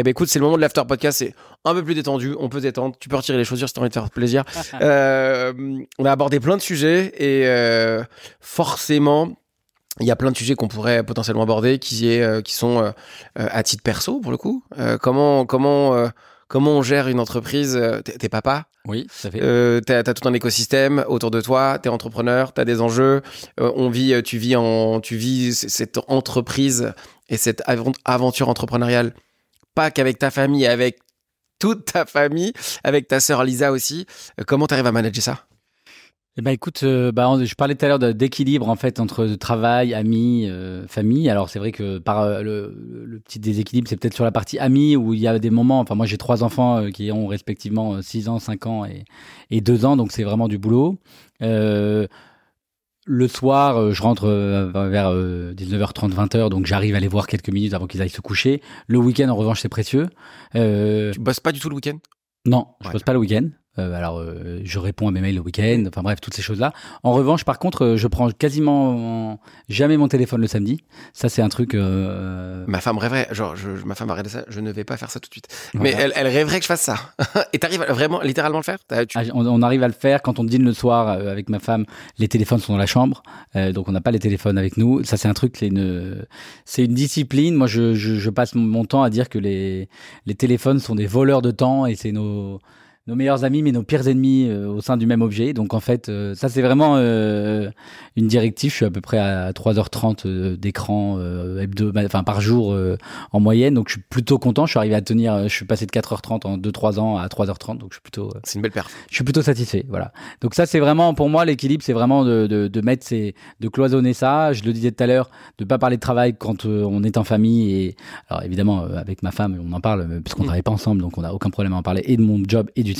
Eh ben écoute, c'est le moment de l'after podcast, c'est un peu plus détendu, on peut détendre, tu peux retirer les chaussures si t'as envie de faire plaisir. Euh, on a abordé plein de sujets et euh, forcément, il y a plein de sujets qu'on pourrait potentiellement aborder qui, est, euh, qui sont à titre perso pour le coup. Comment comment comment on gère une entreprise T'es papa, Oui, ça fait. euh, t'as as tout un écosystème autour de toi, t'es entrepreneur, t'as des enjeux. euh, on vit, tu vis en, tu vis cette entreprise et cette aventure entrepreneuriale, pas qu'avec ta famille, avec toute ta famille, avec ta sœur Lisa aussi. Euh, comment t'arrives à manager ça? Eh ben écoute, euh, bah, je parlais tout à l'heure d'équilibre en fait entre travail, amis, euh, famille. Alors c'est vrai que par le, petit déséquilibre, c'est peut-être sur la partie amis où il y a des moments. Enfin moi j'ai trois enfants qui ont respectivement 6 ans, 5 ans et, et 2 ans, donc c'est vraiment du boulot. Euh, le soir, euh, je rentre euh, vers euh, 19h30, 20h, donc j'arrive à les voir quelques minutes avant qu'ils aillent se coucher. Le week-end, en revanche, c'est précieux. Euh, Tu bosses pas du tout le week-end? Non, je Ouais. pose pas le week-end. Euh, alors, euh, je réponds à mes mails le week-end. Enfin bref, toutes ces choses-là. En revanche, par contre, euh, je prends quasiment jamais mon téléphone le samedi. Ça, c'est un truc. euh, Ma femme rêverait, genre, je, ma femme a regardé ça, je ne vais pas faire ça tout de suite. voilà. Mais elle, elle rêverait que je fasse ça. Et t'arrives à vraiment, littéralement le faire? Tu- Ah, on, on arrive à le faire quand on dîne le soir avec ma femme. Les téléphones sont dans la chambre, euh, donc on n'a pas les téléphones avec nous. Ça, c'est un truc, c'est une, c'est une discipline. Moi, je, je, je passe mon- mon temps à dire que les, les téléphones sont des voleurs de temps et c'est nos, nos meilleurs amis, mais nos pires ennemis euh, au sein du même objet. Donc en fait, euh, ça c'est vraiment euh, une directive. Je suis à peu près à 3h30 euh, d'écran euh, hebdo- bah, enfin par jour euh, en moyenne. Donc je suis plutôt content. Je suis arrivé à tenir. Je suis passé de 4h30 en 2-3 ans à 3h30. Donc je suis plutôt C'est une belle perf. je suis plutôt satisfait. Voilà. Donc ça, c'est vraiment pour moi l'équilibre, c'est vraiment de, de, de mettre ces, de cloisonner ça. Je le disais tout à l'heure, de pas parler de travail quand on est en famille et alors évidemment euh, avec ma femme, on en parle puisqu'on Mm. travaille pas ensemble, donc on n'a aucun problème à en parler et de mon job et du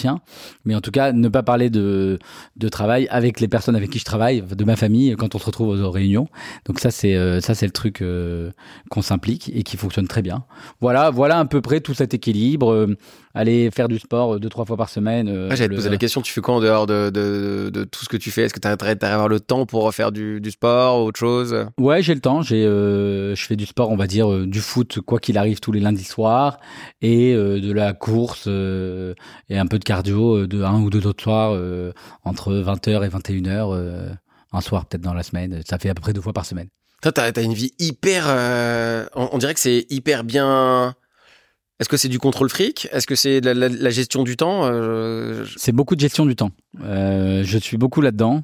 Mais en tout cas, ne pas parler de de travail avec les personnes avec qui je travaille, de ma famille quand on se retrouve aux, réunions. Donc ça, c'est euh, ça, c'est le truc euh, qu'on s'implique et qui fonctionne très bien. Voilà, voilà à peu près tout cet équilibre. Aller faire du sport euh, deux trois fois par semaine. euh, Ouais, J'allais te poser la question, tu fais quoi en dehors de, de, de tout ce que tu fais? Est-ce que tu arrives à avoir le temps pour faire du, du sport, autre chose? Ouais, j'ai le temps. J'ai, euh, je fais du sport, on va dire, euh, du foot, quoi qu'il arrive, tous les lundis soirs, et de la course et un peu de cardio, de un ou deux autres soirs, entre 20h et 21h, euh, un soir peut-être dans la semaine. Ça fait à peu près deux fois par semaine. Toi, t'as as une vie hyper. on, on dirait que c'est hyper bien. Est-ce que c'est du contrôle fric? Est-ce que c'est de la, la- la gestion du temps? Euh, je- C'est beaucoup de gestion du temps. Euh, je suis beaucoup là-dedans.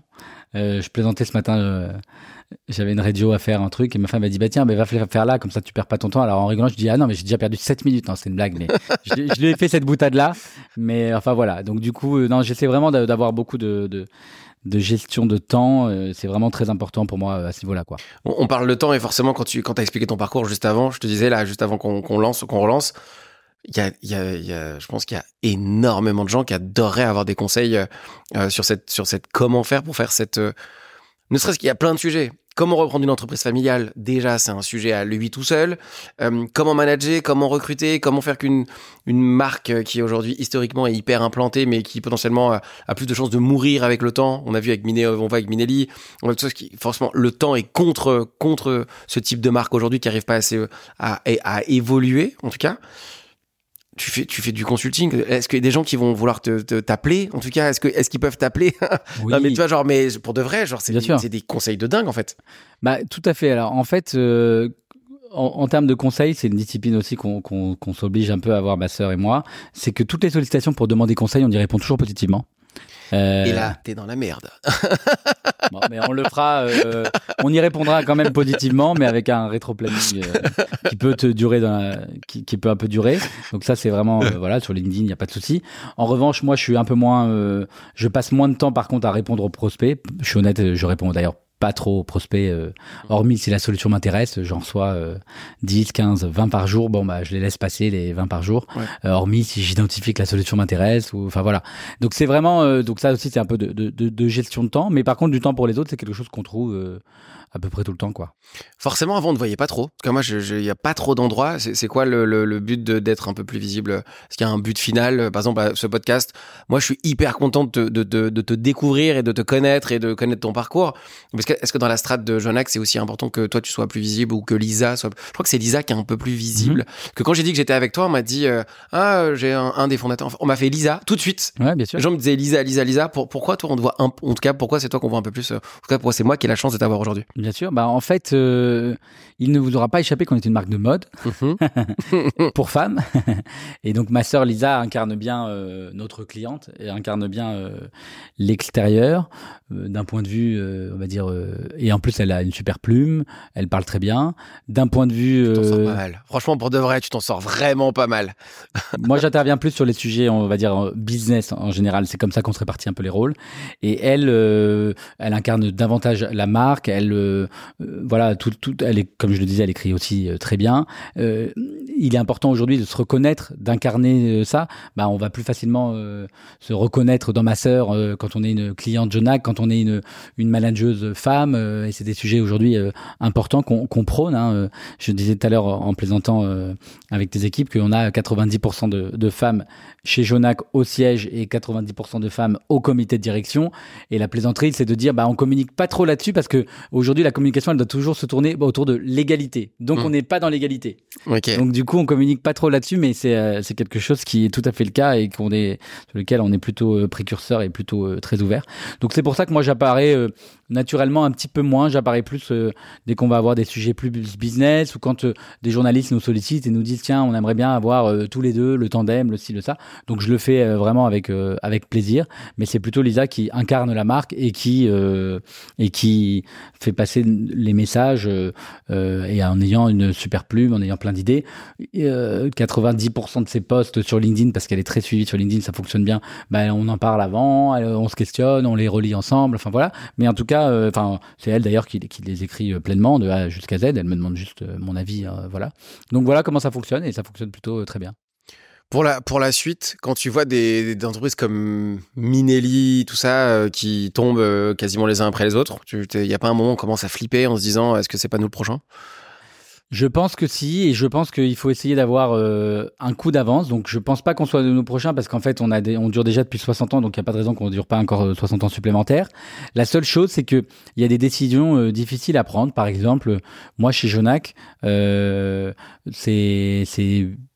Euh, je plaisantais ce matin. j'avais une radio à faire, un truc, et ma femme m'a dit Bah tiens, bah, va faire là, comme ça tu perds pas ton temps. Alors en rigolant, je dis Ah non, mais j'ai déjà perdu 7 minutes. Non, c'est une blague, mais je, je lui ai fait cette boutade-là. Mais enfin voilà. Donc du coup, non, j'essaie vraiment d'a- d'avoir beaucoup de, de, de gestion de temps. Euh, c'est vraiment très important pour moi euh, à ce niveau-là. quoi. on, on parle de temps et forcément, quand tu quand as expliqué ton parcours juste avant, je te disais là, juste avant qu'on qu'on lance ou qu'on relance, il y a, y, a, y a, je pense qu'il y a énormément de gens qui adoreraient avoir des conseils euh, euh, sur cette sur cette comment faire pour faire cette. euh, ne serait-ce qu'il y a plein de sujets. Comment reprendre une entreprise familiale? Déjà, c'est un sujet à lui tout seul. Euh, comment manager? Comment recruter? Comment faire qu'une une marque euh, qui aujourd'hui historiquement est hyper implantée, mais qui potentiellement a, a plus de chances de mourir avec le temps? On a vu avec Miné, on voit avec Minelli. On voit tout ça qui, forcément, le temps est contre contre ce type de marque aujourd'hui qui arrive pas assez à, à évoluer, en tout cas. Tu fais, tu fais du consulting. Est-ce qu'il y a des gens qui vont vouloir t'appeler? En tout cas, est-ce que est-ce qu'ils peuvent t'appeler? Non, mais tu vois, genre, mais pour de vrai, genre, c'est des, des conseils de dingue en fait. Bah, tout à fait. Alors, en fait, euh, en, en termes de conseils, c'est une discipline aussi qu'on s'oblige un peu à avoir, ma sœur et moi. C'est que toutes les sollicitations pour demander conseil, on y répond toujours positivement. Euh, Et là, t'es dans la merde. bon, mais on le fera, euh, on y répondra quand même positivement, mais avec un rétro-planning euh, qui peut te durer, dans la- qui, qui peut un peu durer. Donc ça, c'est vraiment, euh, voilà, sur LinkedIn, il n'y a pas de souci. En revanche, moi, je suis un peu moins, je passe moins de temps, par contre, à répondre aux prospects. Je suis honnête, je réponds d'ailleurs pas trop aux prospects, euh, hormis si la solution m'intéresse, j'en reçois euh, 10, 15, 20 par jour, bon bah je les laisse passer les 20 par jour, Ouais. Euh, hormis si j'identifie que la solution m'intéresse, ou enfin voilà. Donc c'est vraiment, euh, donc ça aussi c'est un peu de, de, de, de gestion de temps, mais par contre du temps pour les autres c'est quelque chose qu'on trouve à peu près tout le temps quoi. Forcément, avant, on ne voyait pas trop. Parce que moi, il n'y a pas trop d'endroits. C'est quoi le, le, le but d'être un peu plus visible? Est-ce qu'il y a un but final? Par exemple, à ce podcast, moi, je suis hyper content de te, de, de- de te découvrir et de te connaître et de connaître ton parcours. Parce que est-ce que dans la strate de Jonac, c'est aussi important que toi tu sois plus visible ou que Lisa soit. Je crois que c'est Lisa qui est un peu plus visible. Mhm. Que quand j'ai dit que j'étais avec toi, on m'a dit euh, ah j'ai un, un des fondateurs. On m'a fait Lisa tout de suite. Ouais, bien sûr. Les gens me disaient Lisa, Lisa, Lisa. Pour, pourquoi toi on te voit un, en tout cas pourquoi c'est toi qu'on voit un peu plus. euh, En tout cas pourquoi c'est moi qui ai la chance de t'avoir aujourd'hui? Bien sûr. Bah, en fait, euh, il ne vous aura pas échappé qu'on est une marque de mode Mhm. pour femmes. et donc, ma sœur Lisa incarne bien euh, notre cliente et incarne bien euh, l'extérieur d'un point de vue, on va dire. et en plus, elle a une super plume. Elle parle très bien. D'un point de vue. Tu t'en sors pas mal. Franchement pour de vrai tu t'en sors vraiment pas mal. Moi, j'interviens plus sur les sujets, on va dire, business en général. C'est comme ça qu'on se répartit un peu les rôles. Et elle, elle incarne davantage la marque. Elle, euh, voilà, tout, tout, elle est, comme je le disais, elle écrit aussi euh, très bien. Euh, il est important aujourd'hui de se reconnaître, d'incarner ça. Bah, on va plus facilement se reconnaître dans ma sœur quand on est une cliente Jonac, quand on est une, une femme. et c'est des sujets aujourd'hui importants qu'on prône. Hein. Je disais tout à l'heure en plaisantant avec tes équipes qu'on a 90% de, de femmes chez Jonac au siège et 90% de femmes au comité de direction. Et la plaisanterie, c'est de dire, bah, on communique pas trop là-dessus parce que aujourd'hui, la communication, elle doit toujours se tourner bah, autour de l'égalité. Donc, Mm. on n'est pas dans l'égalité. Donc, du coup, on communique pas trop là-dessus, mais c'est euh, c'est quelque chose qui est tout à fait le cas et qu'on est, sur lequel on est plutôt euh, précurseur et plutôt euh, très ouvert. Donc, c'est pour ça que moi, j'apparais naturellement un petit peu moins. J'apparais plus euh, dès qu'on va avoir des sujets plus business ou quand euh, des journalistes nous sollicitent et nous disent, tiens, on aimerait bien avoir euh, tous les deux le tandem, le ci, le ça. Donc, je le fais vraiment avec, avec plaisir. Mais c'est plutôt Lisa qui incarne la marque et qui, et qui fait passer les messages et en ayant une super plume, en ayant plein d'idées. Et, euh, 90% de ses posts sur LinkedIn, parce qu'elle est très suivie sur LinkedIn, ça fonctionne bien. Ben, on en parle avant, on se questionne, on les relie ensemble. Enfin voilà. Mais en tout cas, euh, enfin c'est elle d'ailleurs qui, les écrit euh, pleinement de A jusqu'à Z. Elle me demande juste euh, mon avis. voilà. Donc voilà comment ça fonctionne et ça fonctionne plutôt très bien. Pour la, pour la suite, quand tu vois des, entreprises comme Minelli, tout ça, qui tombent quasiment les uns après les autres, il n'y a pas un moment où on commence à flipper en se disant est-ce que c'est pas nous le prochain? Je pense que si, et je pense qu'il faut essayer d'avoir euh, un coup d'avance. Donc, je pense pas qu'on soit de nos prochains parce qu'en fait, on a des, on dure déjà depuis 60 ans, donc il n'y a pas de raison qu'on ne dure pas encore euh, 60 ans supplémentaires. La seule chose, c'est que il y a des décisions euh, difficiles à prendre. Par exemple, moi chez Jonac, euh, c'est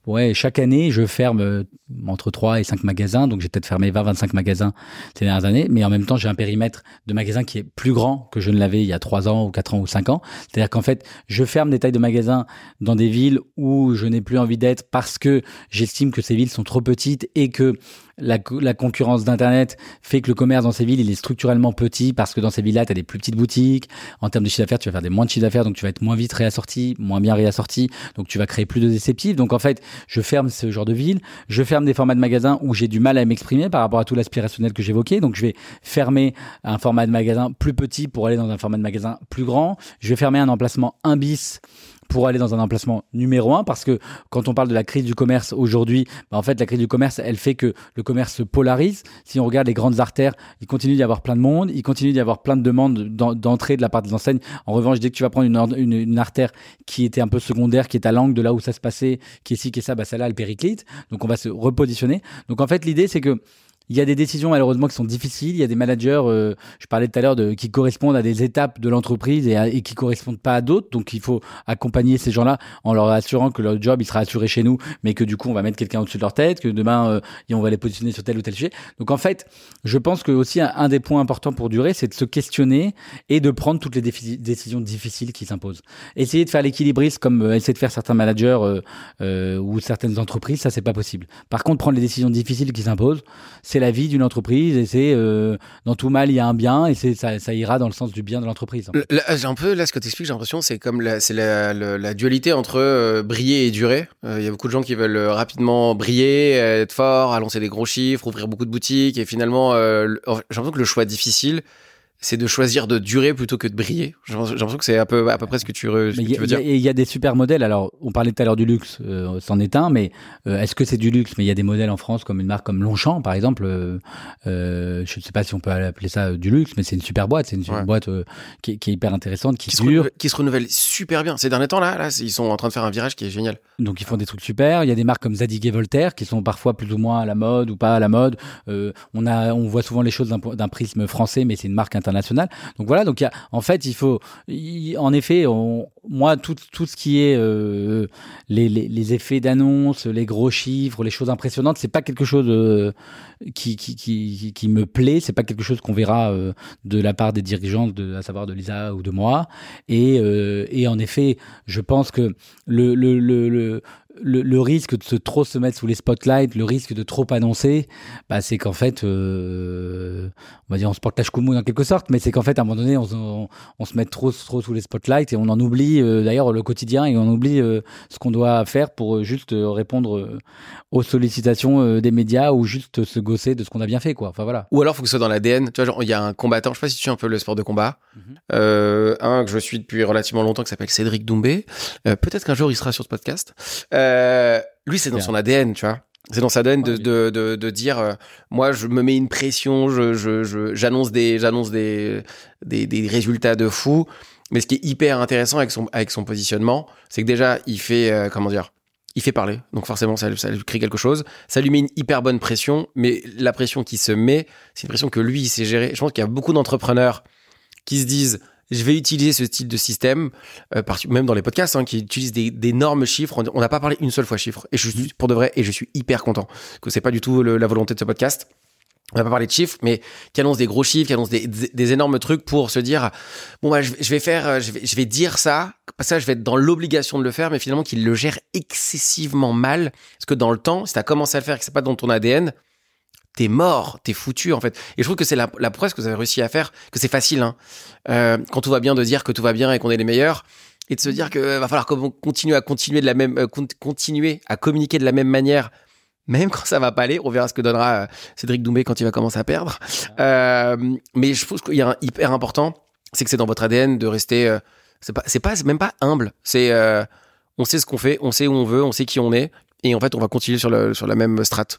Ouais, chaque année, je ferme euh, entre 3 et 5 magasins. Donc, j'ai peut-être fermé 20-25 magasins ces dernières années. Mais en même temps, j'ai un périmètre de magasins qui est plus grand que je ne l'avais il y a 3 ans ou 4 ans ou 5 ans. C'est-à-dire qu'en fait, je ferme des tailles de magasins dans des villes où je n'ai plus envie d'être parce que j'estime que ces villes sont trop petites et que la, co- la concurrence d'Internet fait que le commerce dans ces villes, il est structurellement petit parce que dans ces villes-là, tu as des plus petites boutiques. En termes de chiffre d'affaires, tu vas faire des moins de chiffre d'affaires, donc tu vas être moins vite réassorti, moins bien réassorti, donc tu vas créer plus de déceptifs. Donc en fait, je ferme ce genre de ville, je ferme des formats de magasins où j'ai du mal à m'exprimer par rapport à tout l'aspirationnel que j'évoquais. Donc je vais fermer un format de magasin plus petit pour aller dans un format de magasin plus grand. Je vais fermer un emplacement 1 bis pour aller dans un emplacement numéro un parce que quand on parle de la crise du commerce aujourd'hui, bah en fait la crise du commerce elle fait que le commerce se polarise. Si on regarde les grandes artères, il continue d'y avoir plein de monde, il continue d'y avoir plein de demandes d'en- d'entrée de la part des enseignes. En revanche, dès que tu vas prendre une artère qui était un peu secondaire, qui est à l'angle de là où ça se passait, qui est ci, qui est ça, bah celle-là elle périclite. Donc on va se repositionner. Donc en fait l'idée c'est que il y a des décisions malheureusement qui sont difficiles. Il y a des managers, euh, je parlais tout à l'heure, de, qui correspondent à des étapes de l'entreprise et, à- et qui correspondent pas à d'autres. Donc il faut accompagner ces gens-là en leur assurant que leur job il sera assuré chez nous, mais que du coup on va mettre quelqu'un au-dessus de leur tête, que demain euh, on va les positionner sur tel ou tel sujet. Donc en fait, je pense que aussi un, des points importants pour durer, c'est de se questionner et de prendre toutes les décisions difficiles qui s'imposent. Essayer de faire l'équilibriste comme euh, essayer de faire certains managers euh, euh, ou certaines entreprises, ça c'est pas possible. Par contre, prendre les décisions difficiles qui s'imposent, c'est la vie d'une entreprise et c'est euh, dans tout mal il y a un bien et c'est ça, ira dans le sens du bien de l'entreprise. Un peu, là, ce que tu expliques, j'ai l'impression, c'est comme la, c'est la, dualité entre euh, briller et durer. Euh, Il y a beaucoup de gens qui veulent rapidement briller, être fort, annoncer des gros chiffres, ouvrir beaucoup de boutiques, et finalement, le- j'ai l'impression que le choix difficile, c'est de choisir de durer plutôt que de briller. J'ai l'impression que c'est à peu, à peu près ce que tu, re- ce que veux dire. et il y a des super modèles. Alors, on parlait tout à l'heure du luxe, euh, c'en est un, mais euh, est-ce que c'est du luxe? Mais il y a des modèles en France comme une marque comme Longchamp, par exemple. euh, euh, je ne sais pas si on peut appeler ça du luxe, mais c'est une super boîte. C'est une, Ouais. boîte qui, est- qui est hyper intéressante, qui, Qui se, dure. renouvelle, qui se renouvelle super bien. Ces derniers temps, là, là, ils sont en train de faire un virage qui est génial. Donc ils font des trucs super. Il y a des marques comme Zadig et Voltaire qui sont parfois plus ou moins à la mode ou pas à la mode. On a, on voit souvent les choses d'un prisme français, mais c'est une marque internationale international. Donc voilà, donc y a, en fait, il faut, en effet, moi, tout, tout ce qui est euh, les, effets d'annonce, les gros chiffres, les choses impressionnantes, c'est pas quelque chose euh, qui, qui, me plaît. C'est pas quelque chose qu'on verra euh, de la part des dirigeants, à savoir de Lisa ou de moi. Et, et en effet, je pense que le le, le, risque de se trop se mettre sous les spotlights, le risque de trop annoncer, bah, c'est qu'en fait, euh, on va dire, on se porte la choumoune en quelque sorte, mais c'est qu'en fait, à un moment donné, on, on, on, se met trop, trop sous les spotlights et on en oublie euh, d'ailleurs le quotidien et on oublie euh, ce qu'on doit faire pour euh, juste répondre aux sollicitations des médias ou juste se gosser de ce qu'on a bien fait, quoi. Enfin voilà. Ou alors, faut que ce soit dans l'ADN. Tu vois, il y a un combattant, je sais pas si tu suis un peu le sport de combat, mm -hmm. un que je suis depuis relativement longtemps qui s'appelle Cédric Doumbé. Peut-être qu'un jour il sera sur ce podcast. Euh, lui, c'est dans son ADN, tu vois. C'est dans sa ADN de, de, de, de, dire, euh, moi, je me mets une pression, je, je, j'annonce des, j'annonce des, des, des résultats de fou. Mais ce qui est hyper intéressant avec son, avec son positionnement, c'est que déjà, il fait, euh, comment dire, il fait parler. Donc forcément, ça, ça lui crée quelque chose. Ça lui met une hyper bonne pression. Mais la pression qui se met, c'est une pression que lui, il sait gérer. Je pense qu'il y a beaucoup d'entrepreneurs qui se disent, je vais utiliser ce style de système, euh, même dans les podcasts, hein, qui utilisent d'énormes chiffres. On n'a pas parlé une seule fois chiffres, et je suis pour de vrai, et je suis hyper content que c'est pas du tout le, la volonté de ce podcast. On va pas parler de chiffres, mais qui annonce des gros chiffres, qui annonce des, des, des énormes trucs pour se dire bon bah je, vais faire, je vais, je vais dire ça, ça je vais être dans l'obligation de le faire, mais finalement qu'il le gère excessivement mal, parce que dans le temps, si t'as commencé à le faire, et que c'est pas dans ton ADN, t'es mort, t'es foutu en fait. Et je trouve que c'est la, la prouesse que vous avez réussi à faire, que c'est facile, hein, euh, quand tout va bien, de dire que tout va bien et qu'on est les meilleurs, et de se dire que va falloir continuer à continuer de la même, euh, continuer à communiquer de la même manière, même quand ça va pas aller. On verra ce que donnera euh, Cédric Doumbé quand il va commencer à perdre. Euh, mais je trouve qu'il y a un hyper important, c'est que c'est dans votre ADN de rester. Euh, c'est pas, c'est pas, même pas humble. C'est, euh, on sait ce qu'on fait, on sait où on veut, on sait qui on est, et en fait, on va continuer sur le sur la même strate.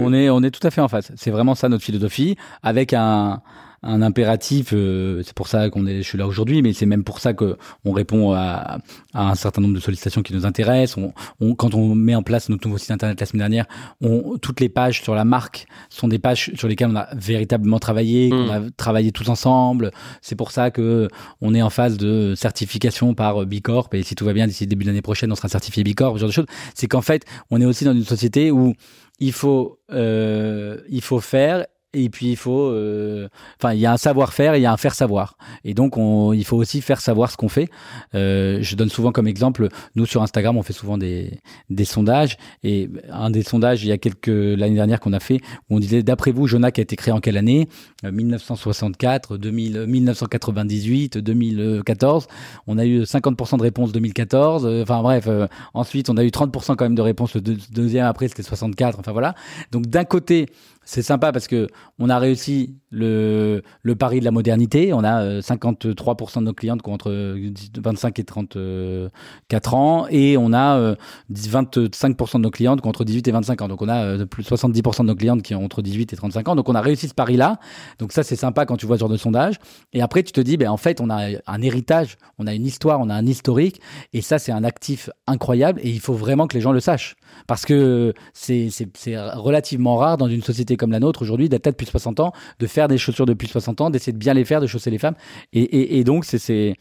On est, on est tout à fait en face. C'est vraiment ça notre philosophie, avec un, un impératif. Euh, c'est pour ça qu'on est, je suis là aujourd'hui, mais c'est même pour ça que on répond à, à, un certain nombre de sollicitations qui nous intéressent. On, on, quand on met en place notre nouveau site internet la semaine dernière, on, toutes les pages sur la marque sont des pages sur lesquelles on a véritablement travaillé, mmh. qu'on a travaillé tous ensemble. C'est pour ça que on est en phase de certification par Bicorp et si tout va bien d'ici début de l'année prochaine, on sera certifié Bicorp. Ce genre de choses. C'est qu'en fait, on est aussi dans une société où il faut, euh, il faut faire et puis il faut euh, enfin il y a un savoir-faire et il y a un faire savoir et donc on, il faut aussi faire savoir ce qu'on fait. Euh, je donne souvent comme exemple nous sur Instagram on fait souvent des, des sondages. Et un des sondages il y a quelques l'année dernière qu'on a fait où on disait d'après vous Jonac a été créé en quelle année? 1964 2000 1998 2014 on a eu 50% de réponses 2014 euh, enfin bref ensuite on a eu 30% quand même de réponses le deuxième après c'était 64 enfin voilà. Donc d'un côté c'est sympa parce que on a réussi le, pari de la modernité. On a 53% de nos clientes qui ont entre 25 et 34 ans et on a 25% de nos clientes qui ont entre 18 et 25 ans. Donc on a plus de 70% de nos clientes qui ont entre 18 et 35 ans. Donc on a réussi ce pari-là. Donc ça c'est sympa quand tu vois ce genre de sondage. Et après tu te dis, ben en fait on a un héritage, on a une histoire, on a un historique et ça c'est un actif incroyable et il faut vraiment que les gens le sachent parce que c'est relativement rare dans une société comme la nôtre aujourd'hui, d'être depuis 60 ans, de faire des chaussures depuis 60 ans, d'essayer de bien les faire, de chausser les femmes. Et, et, donc, c'est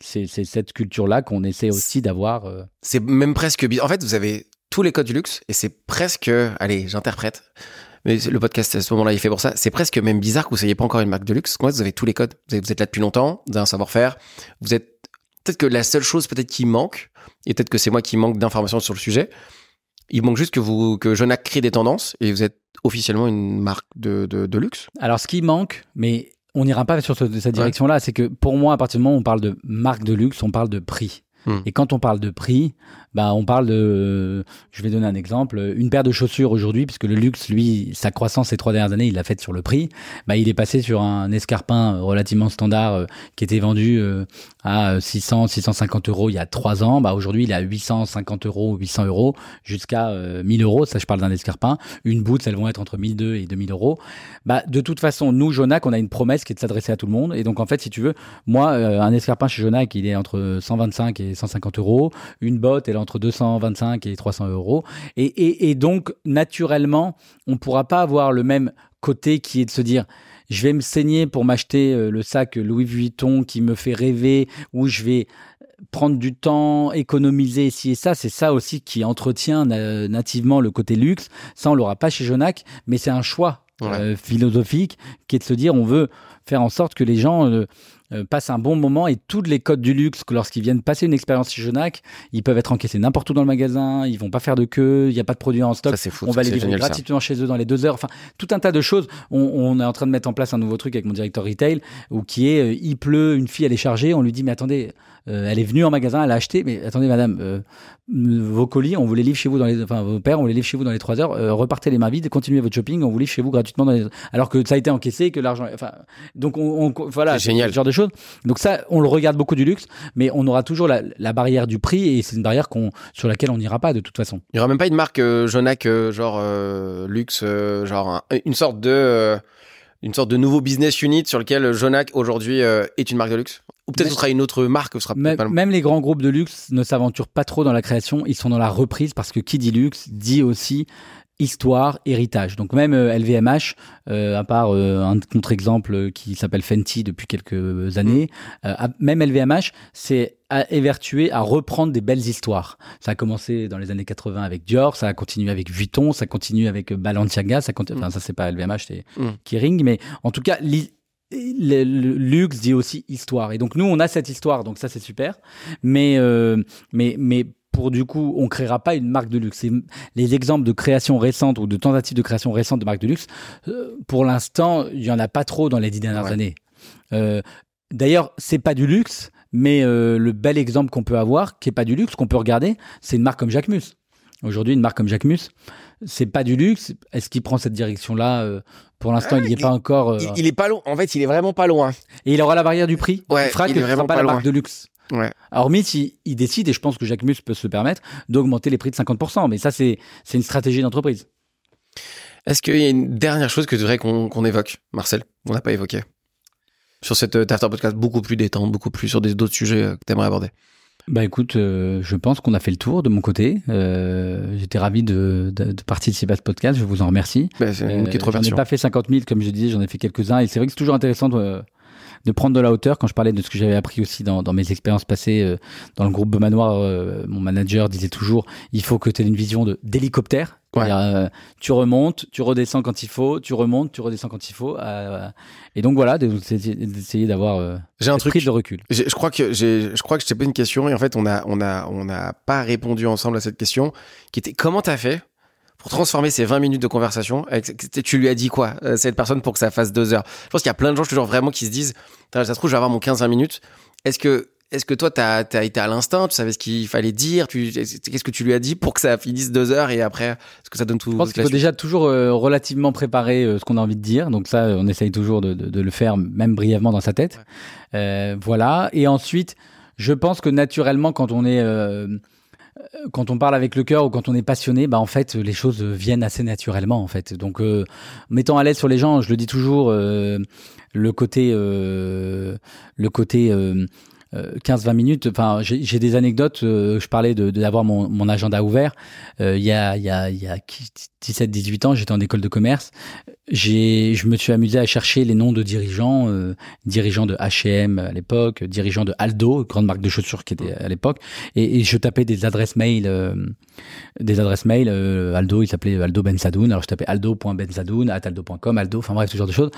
cette culture-là qu'on essaie aussi d'avoir. Euh... C'est même presque. En fait, vous avez tous les codes du luxe et c'est presque. Allez, j'interprète. Mais le podcast à ce moment-là, il fait pour ça. C'est presque même bizarre que vous soyez pas encore une marque de luxe. Moi, vous avez tous les codes. Vous, êtes là depuis longtemps. Vous avez un savoir-faire. Vous êtes peut-être que la seule chose peut-être qui manque, et peut-être que c'est moi qui manque d'informations sur le sujet, il manque juste que vous que Jonac crée des tendances et vous êtes officiellement une marque de, de, de luxe. Alors ce qui manque, mais on n'ira pas sur ce, cette direction-là, c'est que pour moi, à partir du moment où on parle de marque de luxe, on parle de prix. Hmm. Et quand on parle de prix, bah on parle de, je vais donner un exemple, une paire de chaussures aujourd'hui, puisque le luxe, lui, sa croissance ces trois dernières années, il l'a faite sur le prix. Bah il est passé sur un escarpin relativement standard euh, qui était vendu euh, à 600, 650 euros il y a trois ans. Bah aujourd'hui, il est à 850 euros, 800 euros jusqu'à euh, 1000 euros. Ça, je parle d'un escarpin. Une boot, elles vont être entre 1002 et 2000 euros. Bah de toute façon, nous, Jonac, on a une promesse qui est de s'adresser à tout le monde. Et donc en fait, si tu veux, moi, euh, un escarpin chez Jonac, il est entre 125 et 150 euros. Une botte, elle est entre 225 et 300 euros. Et, et, et donc, naturellement, on pourra pas avoir le même côté qui est de se dire je vais me saigner pour m'acheter euh, le sac Louis Vuitton qui me fait rêver, où je vais prendre du temps, économiser ici et ça, c'est ça aussi qui entretient nativement le côté luxe. Ça, on l'aura pas chez Jonac, mais c'est un choix euh, philosophique qui est de se dire on veut faire en sorte que les gens euh, euh, passent un bon moment et toutes les codes du luxe, lorsqu'ils viennent passer une expérience chez Genac, ils peuvent être encaissés n'importe où dans le magasin, ils vont pas faire de queue, il n'y a pas de produits en stock, fou, on va les livrer gratuitement chez eux dans les deux heures, enfin tout un tas de choses. On, est en train de mettre en place un nouveau truc avec mon directeur retail où qui est euh, il pleut, une fille elle est chargée, on lui dit mais attendez, euh, elle est venue en magasin, elle a acheté, mais attendez madame, vos colis, on vous les livre chez vous dans les, enfin vos pères, on les livre chez vous dans les trois heures, repartez les mains vides, continuez votre shopping, on vous livre chez vous gratuitement dans les... alors que ça a été encaissé, que l'argent, enfin donc on, voilà, génial. ce genre de choses. Donc ça on le regarde beaucoup du luxe, mais on aura toujours la, barrière du prix et c'est une barrière qu'on, sur laquelle on n'ira pas de toute façon. Il n'y aura même pas une marque euh, Jonac euh, genre euh, luxe, genre une sorte de une sorte de nouveau business unit sur lequel Jonac aujourd'hui est une marque de luxe. Ou peut-être ce sera une autre marque. Ce sera même, pas... même les grands groupes de luxe ne s'aventurent pas trop dans la création, ils sont dans la reprise parce que qui dit luxe dit aussi histoire, héritage. Donc même LVMH, euh, euh, à part euh, un contre-exemple qui s'appelle Fenty depuis quelques années, mm. même LVMH, c'est évertué à reprendre des belles histoires. Ça a commencé dans les années 80 avec Dior, ça a continué avec Vuitton, ça continue avec Balenciaga, ça continue, mm. enfin ça c'est pas LVMH, c'est mm. Kering, mais en tout cas le, luxe dit aussi histoire et donc nous on a cette histoire donc ça c'est super mais mais mais pour du coup, on créera pas une marque de luxe. les exemples de création récente ou de tentatives de création récente de marques de luxe, euh, pour l'instant, il y en a pas trop dans les dix dernières années. Euh, D'ailleurs, c'est pas du luxe, mais euh, le bel exemple qu'on peut avoir, qui est pas du luxe, qu'on peut regarder, c'est une marque comme Jacquemus. Aujourd'hui, une marque comme Jacquemus, c'est pas du luxe. Est-ce qu'il prend cette direction-là euh, Pour l'instant, il n'y est pas encore. Il, est pas loin. En fait, il est vraiment pas loin. Et il aura la barrière du prix. Ouais, il fera il est vraiment pas, la marque de luxe. Ouais. Hormis s'il il décide, et je pense que Jacques Mus peut se permettre, d'augmenter les prix de 50%. Mais ça, c'est une stratégie d'entreprise. Est-ce qu'il y a une dernière chose que tu voudrais qu'on évoque, Marcel? On n'a pas évoqué. Sur cette euh, After Podcast beaucoup plus détente, beaucoup plus sur d'autres sujets euh, que tu aimerais aborder. Bah écoute, euh, je pense qu'on a fait le tour de mon côté. J'étais ravi de, participer à ce podcast. Je vous en remercie. Bah, c'est une J'en ai pas fait 50 000 comme je disais, j'en ai fait quelques-uns. Et c'est vrai que c'est toujours intéressant de, de prendre de la hauteur. Quand je parlais de ce que j'avais appris aussi dans, dans mes expériences passées euh, dans le groupe Bemanoir, euh, mon manager disait toujours il faut que tu aies une vision de d'hélicoptère. Euh, tu remontes, tu redescends quand il faut, tu remontes, tu redescends quand il faut. et donc voilà, d'essayer d'avoir j'ai un truc de recul. Je crois que j'ai, je crois que je t'ai posé une question et en fait on a on a on n'a pas répondu ensemble à cette question qui était comment t'as fait pour transformer ces 20 minutes de conversation, tu lui as dit quoi, euh, cette personne, pour que ça fasse deux heures Je pense qu'il y a plein de gens, je vraiment, qui se disent, ça se trouve, je vais avoir mon 15-20 minutes. Est-ce que, est-ce que toi, tu as, été à l'instinct, tu savais ce qu'il fallait dire, qu'est-ce que tu lui as dit pour que ça finisse deux heures et après, est-ce que ça donne tout Je pense qu'il faut déjà toujours euh, relativement préparer euh, ce qu'on a envie de dire. Donc ça, on essaye toujours de, de, le faire, même brièvement dans sa tête. voilà. Et ensuite, je pense que naturellement, quand on est quand on parle avec le cœur ou quand on est passionné, bah en fait les choses viennent assez naturellement en fait. Donc euh, mettant à l'aise sur les gens, je le dis toujours, euh, le côté euh, le côté 15-20 euh, minutes. Enfin, j'ai des anecdotes. Euh, je parlais de d'avoir mon, mon, agenda ouvert. Euh, il y a, il y a, il y a 17-18 ans, j'étais en école de commerce. J'ai, je me suis amusé à chercher les noms de dirigeants, dirigeants de H&M à l'époque, dirigeants de Aldo, grande marque de chaussures qui était à l'époque, et, et, je tapais des adresses mail, des adresses mail. Aldo, il s'appelait Aldo Ben Sadoun. Alors je tapais aldo.bensadoun, aldo.com, Aldo. Enfin bref, ce genre de choses.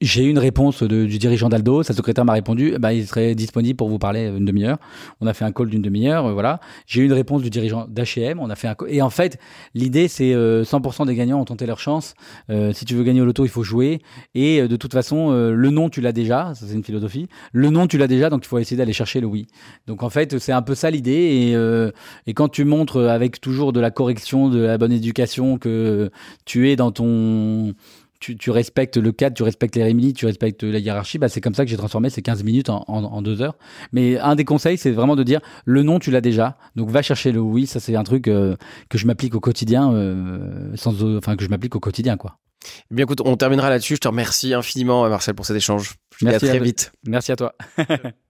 J'ai eu une réponse du dirigeant d'Aldo. Sa secrétaire m'a répondu, bah, il serait disponible pour vous parler une demi-heure. On a fait un call d'une demi-heure, euh, voilà. J'ai eu une réponse du dirigeant d'H&M. On a fait un et en fait, l'idée c'est 100% euh, des gagnants ont tenté leur chance. Euh, si tu veux gagner au loto, il faut jouer. Et de toute façon, le nom tu l'as déjà. Ça c'est une philosophie. Le nom tu l'as déjà, donc il faut essayer d'aller chercher le oui. Donc en fait, c'est un peu ça l'idée. Et, et quand tu montres avec toujours de la correction, de la bonne éducation que tu es dans ton tu, respectes le cadre, tu respectes les réminis, tu respectes la hiérarchie, bah c'est comme ça que j'ai transformé ces 15 minutes en, en, deux heures. Mais un des conseils, c'est vraiment de dire le non, tu l'as déjà, donc va chercher le oui. Ça, c'est un truc euh, que je m'applique au quotidien, euh, sans, enfin que je m'applique au quotidien, quoi. Eh bien, écoute, on terminera là-dessus. Je te remercie infiniment, Marcel, pour cet échange. Je Merci à très vite. Merci à toi.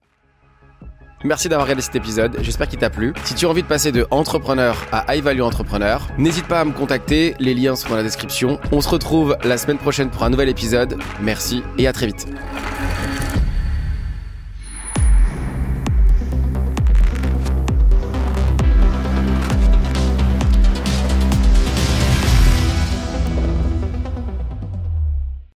Merci d'avoir regardé cet épisode, j'espère qu'il t'a plu. Si tu as envie de passer de entrepreneur à high value entrepreneur, n'hésite pas à me contacter, les liens sont dans la description. On se retrouve la semaine prochaine pour un nouvel épisode. Merci et à très vite.